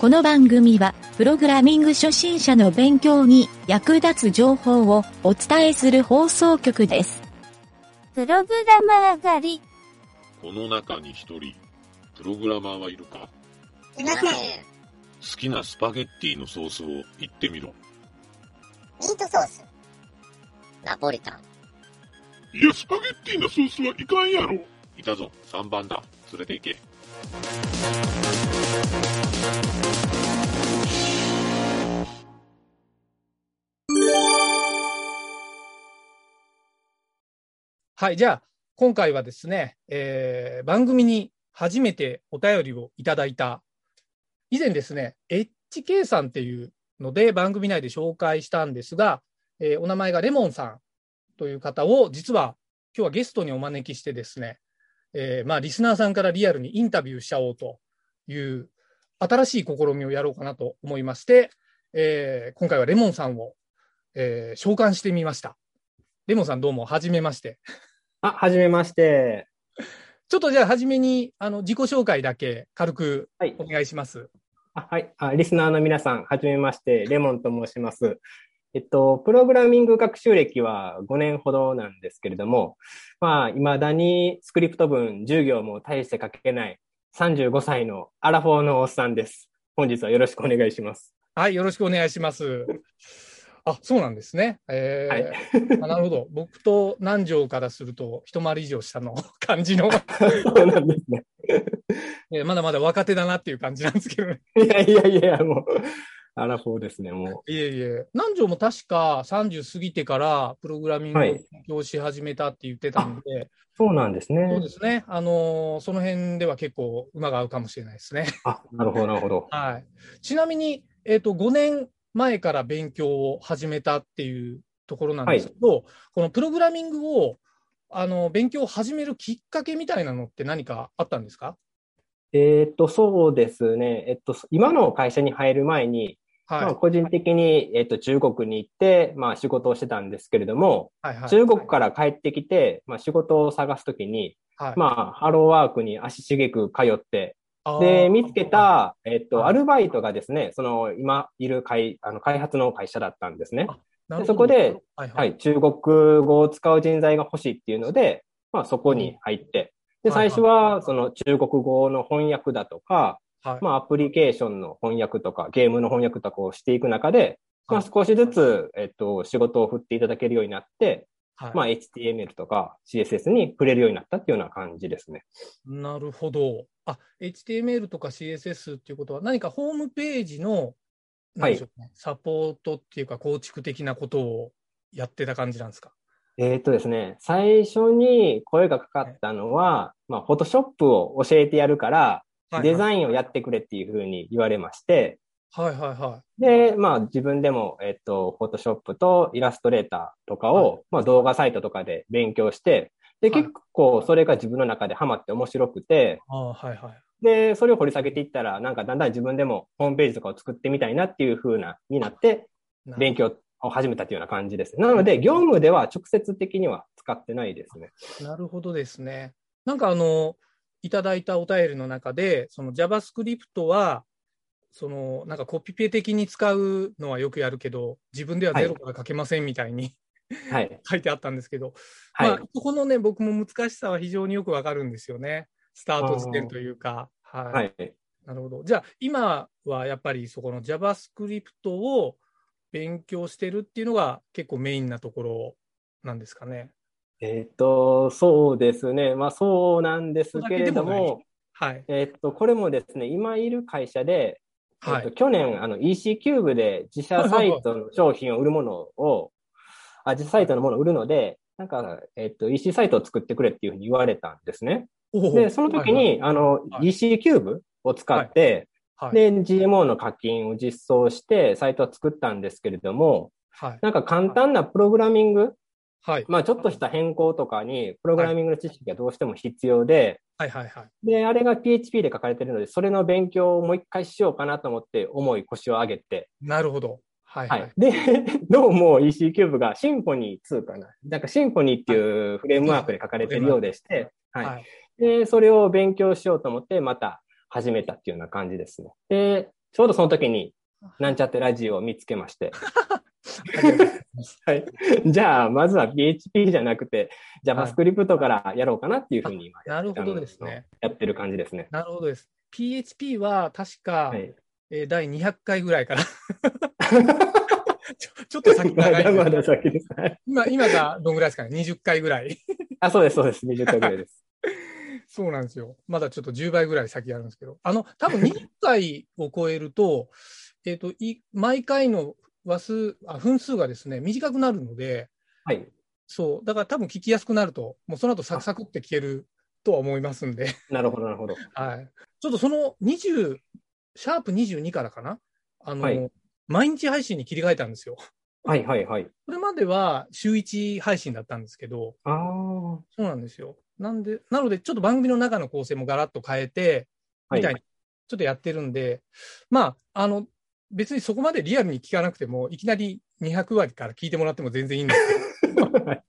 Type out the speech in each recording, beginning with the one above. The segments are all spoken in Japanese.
この番組は、プログラミング初心者の勉強に役立つ情報をお伝えする放送局です。プログラマー狩り。この中に一人、プログラマーはいるか？いません。ミ好きなスパゲッティのソースを言ってみろ。ートソース。ナポリタン。いや、スパゲッティのソースはいかんやろ。いたぞ、3番だ。連れて行け。はい、じゃあ、今回はですね、えー番組に初めてお便りをいただいた、以前ですね、HK さんっていうので番組内で紹介したんですが、えーお名前がレモンさんという方を、実は今日はゲストにお招きしてですね、えーまあ、リスナーさんからリアルにインタビューしちゃおうという新しい試みをやろうかなと思いまして、えー今回はレモンさんを、えー召喚してみました。レモンさんどうも、はじめまして。あ、はじめまして。ちょっとじゃあ、初めに、あの、自己紹介だけ軽くはいお。願いします。あはいあ。リスナーの皆さん、はじめまして。レモンと申します。えっと、プログラミング学習歴は5年ほどなんですけれども、まあ、未だにスクリプト文10行も大して書けない35歳のアラフォーのおっさんです。本日はよろしくお願いします。はい、よろしくお願いします。あ、そうなんですね。えーはい。あなるほど。僕と南條からすると、一回り以上下の 感じの、そうなんですね。えーまだまだ若手だなっていう感じなんですけどね。いやいやいや、もう、アラフォーですね、もいえいえ。南條も確か30過ぎてから、プログラミングをはい勉強し始めたって言ってたんで、う。そうなんですね。そうですね。あのーその辺では結構馬が合うかもしれないですね。あ、なるほど、なるほど。はい。ちなみに、えっ、と、5年前から勉強を始めたっていうところなんですけど、このプログラミングを、あの、勉強を始めるきっかけみたいなのって何かあったんですか？えーっと、そうですね。えっと、今の会社に入る前に、はい。まあ、個人的に、えっと、中国に行って、まあ、仕事をしてたんですけれども、はいはい、中国から帰ってきて、まあ、仕事を探すときに、はい、まあ、ハローワークに足しげく通って、で、見つけ、た、えっと、はいアルバイトがですね、その、今いる会、あの、開発の会社だったんですね。なるほどそこで、はいは。はいい、中国語を使う人材が欲しいっていうので、まあ、そこに入って、で、はいはい最初は、その中国語の翻訳だとか、はい。まあ、アプリケーションの翻訳とか、ゲームの翻訳とかをしていく中で、まあ、はい少しずつ、えっと、仕事を振っていただけるようになって、はいまあ、HTML とか CSS に触れるようになったっていうような感じですね。なるほど。あ、HTML とか CSS っていうことは、何かホームページの、何でしょうね、サポートっていうか構築的なことをやってた感じなんですか？えっとですね、最初に声がかかったのは、まあ、フォトショップを教えてやるから、デザイン。をやってくれっていうふうに言われまして、はいはいはで、まあ自分でも、えっと、フォトショップとイラストレーターとかを、はい。まあ動画サイトとかで勉強して、で、はい。結構それが自分の中でハマって面白くて、はいはい。で、それを掘り下げていったら、なんかだんだん自分でもホームページとかを作ってみたいなっていう風な、になって、な勉強を始めたというような感じです。なので、業務では直接的には使ってないですね。なるほどですね。なんかあの、いただいたお便りの中で、その JavaScript は、そのなんかコピペ的に使うのはよくやるけど、自分ではゼロから書けませんみたいに、はい。書いてあったんですけど、はい。まあ、ここのね、僕も難しさは非常によくわかるんですよね。スタート時点というか。はい。はい。なるほど。じゃあ、今はやっぱりそこの JavaScript を勉強してるっていうのが結構メインなところなんですかね。えっと、そうですね。まあそうなんですけれどもも、はい。えっと、これもですね、今いる会社で、はいえっと、去年、あの、EC キューブで自社サイトの商品を売るものを、あ、自社サイトのものを売るので、なんか、えっと、EC サイトを作ってくれっていうふうに言われたんですね。で、その時に、あの、はい EC キューブを使って、はい、で、GMO の課金を実装して、サイトを作ったんですけれども、はい。なんか簡単なプログラミング、はい。まあちょっとした変更とかに、プログラミングの知識がどうしても必要で、はいはいはい。で、あれが PHP で書かれてるので、それの勉強をもう一回しようかなと思って、重い腰を上げて、なるほど。はいは。はいい。で、どうも EC キューブがシンフォニー2かな。なんかシンフォニーっていうフレームワークで書かれてるようでして、はい。はい。で、それを勉強しようと思って、また始めたっていうような感じですね。で、ちょうどその時に、なんちゃってラジオを見つけまして。はい。じゃあ、まずは PHP じゃなくて、JavaScript からやろうかなっていうふうに今なるほどですね。やってる感じですね。なるほどです。PHP は確か、はい。えー第200回ぐらいから ちょ。ちょっと先ま長いですだまだ先です。はい今、今がどんぐらいですかね ?20 回ぐらい。あ、そうです、そうです。20回ぐらいです。そうなんですよ。まだちょっと10倍ぐらい先あるんですけど。あの、多分20回を超えると、えっと、い、毎回の話数、あ、分数がですね、短くなるので、はい。そう。だから多分聞きやすくなると、もうその後サクサクって聞けるとは思いますんで。なるほど、なるほど。はい。ちょっとその20、シャープ22からかな？あの、はい毎日配信に切り替えたんですよ。はい、はい、はい。これまでは週1配信だったんですけど、ああ。そうなんですよ。なんで、なのでちょっと番組の中の構成もガラッと変えて、みたいに、ちょっとやってるんで、まあ、あの、別にそこまでリアルに聞かなくても、いきなり200割から聞いてもらっても全然いいんですけど、は い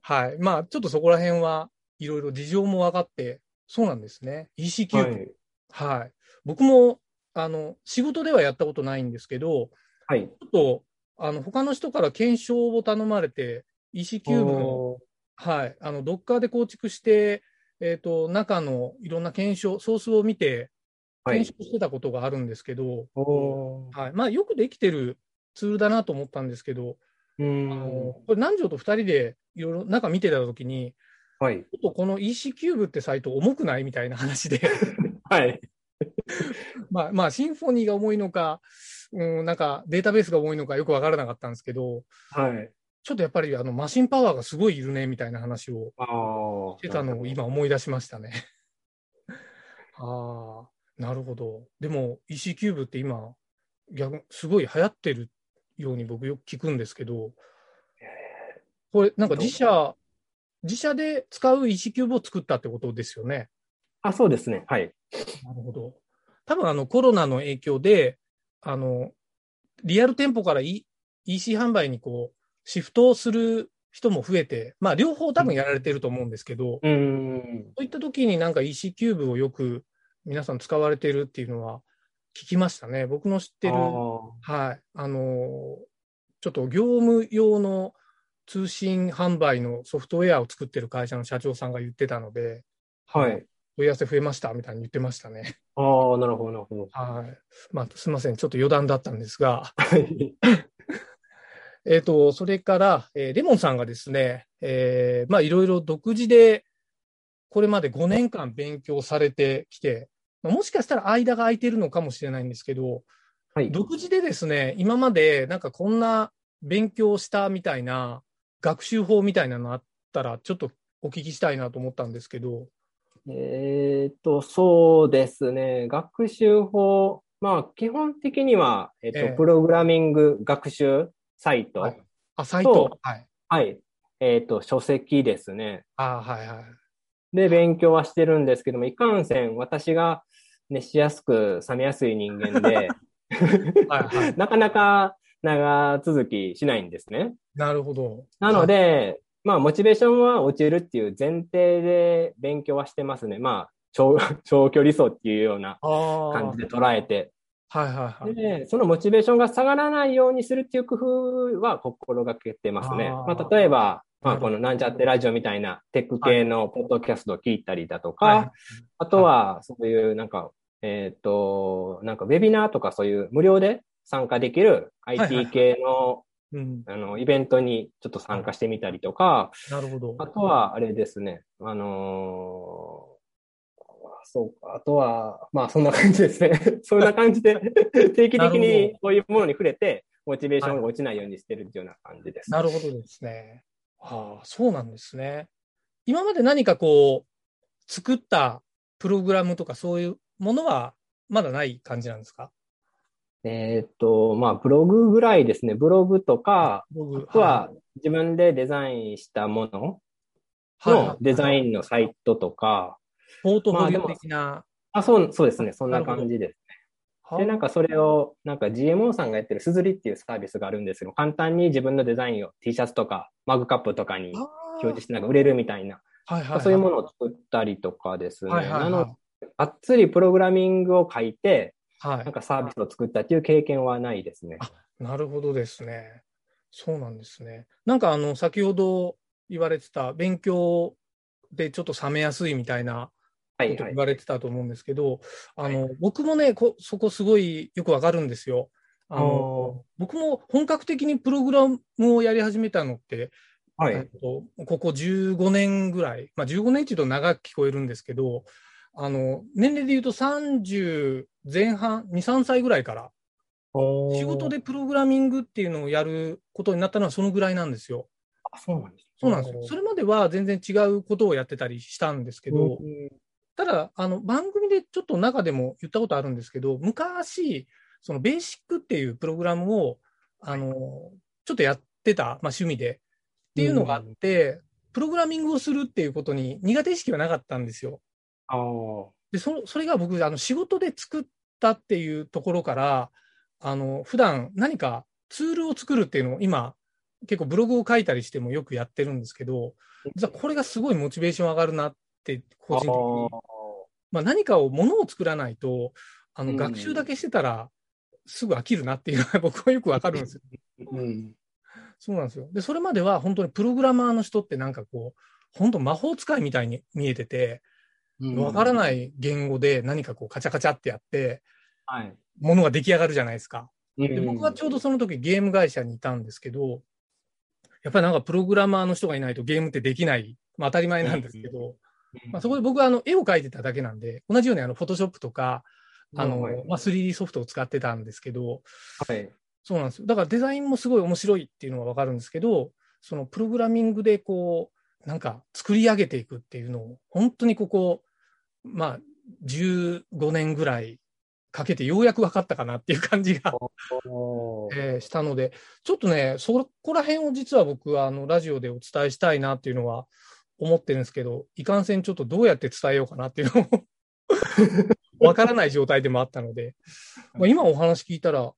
はい。まあ、ちょっとそこら辺はいろいろ事情も分かって、そうなんですね。EC キューブ。はい。はい。僕も、あの、仕事ではやったことないんですけど、はい。ちょっと、あの、他の人から検証を頼まれて、 EC-CUBE の、おはい、あの、ドッカーで構築して、えっ、と、中のいろんな検証、ソースを見て、はい検。証してたことがあるんですけど、おーはい。まあ、よくできてるツールだなと思ったんですけど、うあのん。これ南條と二人でいろいろ中見てたときに、はい。ちょっとこの EC キューブってサイト重くないみたいな話で、はい。まあ、まあ、 Symfony が重いのか、うん、なんかデータベースが重いのかよくわからなかったんですけど、はい。ちょっとやっぱりあのマシンパワーがすごいいるねみたいな話を。してたのを今思い出しましたね。ああ、なるほど。でも EC キューブって今、逆すごい流行ってるように僕よく聞くんですけど、これなんか自社、自社で使う EC キューブを作ったってことですよね？あ、そうですね。はい。なるほど。多分あのコロナの影響で、あの、リアル店舗から、E、EC 販売にこう、シフトをする人も増えて、まあ両方多分やられてると思うんですけど、うーん。そういった時になんか EC キューブをよく皆さん使われてるっていうのは聞きましたね。僕の知ってる、あはい、あの、ちょっと業務用の通信販売のソフトウェアを作ってる会社の社長さんが言ってたので、ーはい。問い合わせ増えましたみたいに言ってましたね。ああ、なるほど、なるほど。はい。まあ、すみません。ちょっと余談だったんですが、はい。えっ、と、それから、えーレモンさんがですね、えーまあ、いろいろ独自で、これまで5年間勉強されてきて、まあもしかしたら間が空いてるのかもしれないんですけど、はい。独自でですね、今までなんかこんな勉強したみたいな、学習法みたいなのあったら、ちょっとお聞きしたいなと思ったんですけど、えっと、そうですね。学習法。まあ、基本的には、えっと、ええプログラミング学習サイト。ははいい。あ、サイト？はい。えっと、書籍ですね。あはいはい。で、勉強はしてるんですけども、いかんせん、私が熱しやすく冷めやすい人間で、はいはい。なかなか長続きしないんですね。なるほど。なので、まあ、モチベーションは落ちるっていう前提で勉強はしてますね。まあ、長 長距離走っていうような。感じで捉えて。はいはいはい。で、そのモチベーションが下がらないようにするっていう工夫は心がけてますね。まあ、例えば、まあ、このなんちゃってラジオみたいなテック系のポッドキャストを聞いたりだとか、はいあとは、そういうなんか、えっ、と、なんかウェビナーとかそういう無料で参加できる IT 系の、うん。あの、イベントにちょっと参加してみたりとか、なるほど。あとは、あれですね、あのーそうか、あとは、まあそんな感じですね。そんな感じで、定期的にこういうものに触れて、モチベーションが落ちないようにしてるっていうような感じです。なるほどですね。はあ、そうなんですね。今まで何かこう、作ったプログラムとかそういうものはまだない感じなんですか？えーっと、まあブログぐらいですね。ブログとか、僕あとは自分でデザインしたものはいのデザン。インのサイトとか、ポートフォリオ的な。あ、そう、そうですね。そんな感じです。はあで、なんかそれを、なんか GMO さんがやってるすずりっていうサービスがあるんですけど、簡単に自分のデザインを T シャツとかマグカップとかにあ表示してなんか売れるみたいな、はいはいはい、そういうものを作ったりとかですね。はいはいはいなので、がっつりプログラミングを書いて、はいなん。かサービスを作ったっていう経験はないですね。なるほどですね。そうなんですね。なんかあの、先ほど言われてた勉強でちょっと冷めやすいみたいなこと言。われてたと思うんですけど、あの、僕もねこ、そこすごいよくわかるんですよ。あの、僕も本格的にプログラムをやり始めたのって、はい。えっと、ここ15年ぐらい、まあ15年っていうと長く聞こえるんですけど、あの、年齢で言うと30前半、2、3歳ぐらいから、仕事でプログラミングっていうのをやることになったのはそのぐらいなんですよ。あ、そうなんです。そうなんですよ。それまでは全然違うことをやってたりしたんですけど、ただ、あの、番組でちょっと中でも言ったことあるんですけど、昔、そのベーシックっていうプログラムを、あの、ちょっとやってた、まあ趣味で、っていうのがあって、プログラミングをするっていうことに苦手意識はなかったんですよ。で、そそれが僕、あの、仕事で作ったっていうところから、あの、普段何かツールを作るっていうのを今、結構ブログを書いたりしてもよくやってるんですけど、実はこれがすごいモチベーション上がるなって、個人的に。まあ、何かを、ものを作らないと、あの、うん学習だけしてたら、すぐ飽きるなっていうのが 僕はよくわかるんですよ。うん。そうなんですよ。で、それまでは本当にプログラマーの人ってなんかこう、本当魔法使いみたいに見えてて、わからい。ない言語で何かこうカチャカチャってやって、はい。ものが出来上がるじゃないですか。でで僕はちょうどその時ゲーム会社にいたんですけど、やっぱりなんかプログラマーの人がいないとゲームってできない、まあ当たり前なんですけど、まあそこで僕はあの絵を描いてただけなんで、同じようにあのフォトショップとか、あの、はいまあ 3D ソフトを使ってたんですけど、はい。そうなんですよ。だからデザインもすごい面白いっていうのはわかるんですけど、そのプログラミングでこう、なんか作り上げていくっていうのを、本当にここ、まあ、15年ぐらいかけてようやく分かったかなっていう感じが、えーしたので、ちょっとね、そこら辺を実は僕はあのラジオでお伝えしたいなっていうのは思ってるんですけど、いかんせんちょっとどうやって伝えようかなっていうのを わからない状態でもあったので、まあ、今お話聞いたら、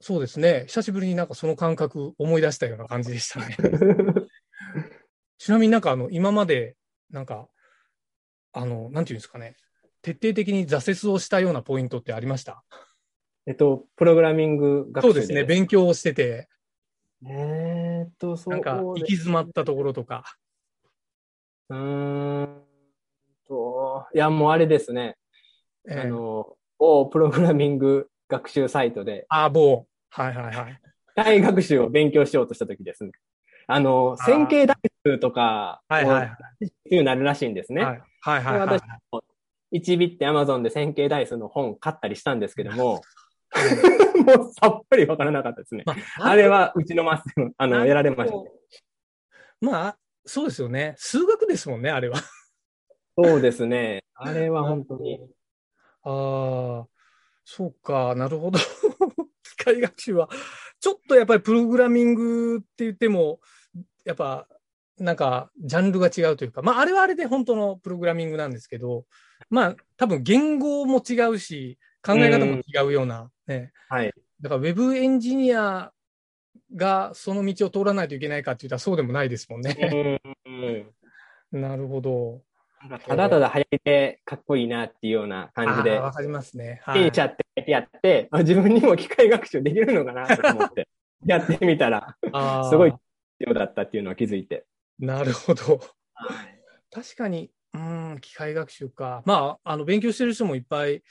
そうですね、久しぶりになんかその感覚思い出したような感じでしたね。ちなみになんかあの、今まで、なんか、あの、なんていうんですかね、徹底的に挫折をしたようなポイントってありました？えっと、プログラミング学習そうですね、勉強をしてて、えーっと、そうなんか行き詰まったところとか。うーんと、いや、もうあれですね。えーあの、某プログラミング学習サイトで、あー、某。はいはいはい。機械学習を勉強しようとしたときですね。あの、線形代数とか、はいはいはい。っていうなるらしいんですね。はいはいはいはい私も1ビって Amazon で線形代数の本買ったりしたんですけども、もうさっぱりわからなかったですね。まあれはうちのマスでも、あの、やられましたね。まあ、そうですよね。数学ですもんね、あれは。そうですね。あれは本当に。ああ、そうか、なるほど。機械学習は、ちょっとやっぱりプログラミングって言っても、やっぱ、なんか、ジャンルが違うというか、まあ、あれはあれで本当のプログラミングなんですけど、まあ、多分言語も違うし、考え方も違うような、ね。はい。だから、ウェブエンジニアがその道を通らないといけないかって言ったらそうでもないですもんね。うん なるほど。ただただ流行りでかっこいいなっていうような感じでわかりますね。はピンチャってやって、あ自分にも機械学習できるのかなと思って、やってみたら、すごい必要だったっていうのは気づいて。なるほど。確かに、うん、機械学習か。まあ、あの、勉強してる人もいっぱい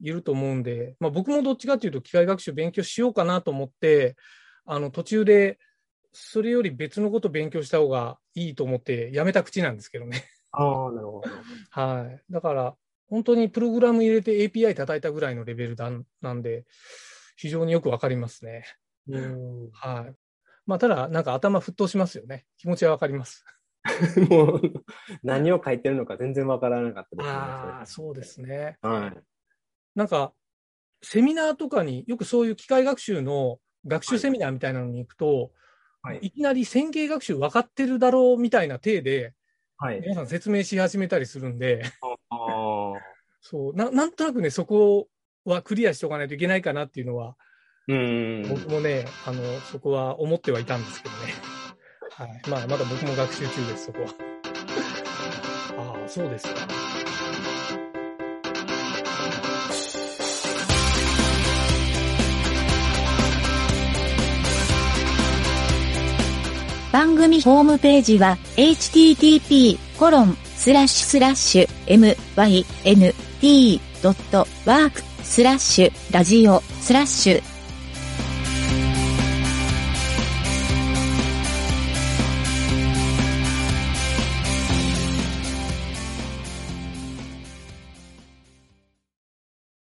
いると思うんで、まあ僕もどっちかというと機械学習勉強しようかなと思って、あの、途中で、それより別のこと勉強した方がいいと思ってやめた口なんですけどね。ああ、なるほど。はい。だから、本当にプログラム入れて API 叩いたぐらいのレベルだなんで、非常によくわかりますね。うんはい。まあ、ただ、なんか頭沸騰しますよね。気持ちはわかります。もう、何を書いてるのか全然わからなかったですね。ああ、そうですね。はい。なんか、セミナーとかによくそういう機械学習の学習セミナーみたいなのに行くと、はいい、きなり線形学習分かってるだろうみたいな体で、はい。皆さん説明し始めたりするんで、あ そうな、なんとなくね、そこはクリアしておかないといけないかなっていうのは、うん僕もねあの、そこは思ってはいたんですけどね。はい。まあ、まだ僕も学習中です、そこは。ああ、そうですか。番組ホームページは http コロンスラッシュスラッシュ mynt.work スラッシュラジオスラッシュ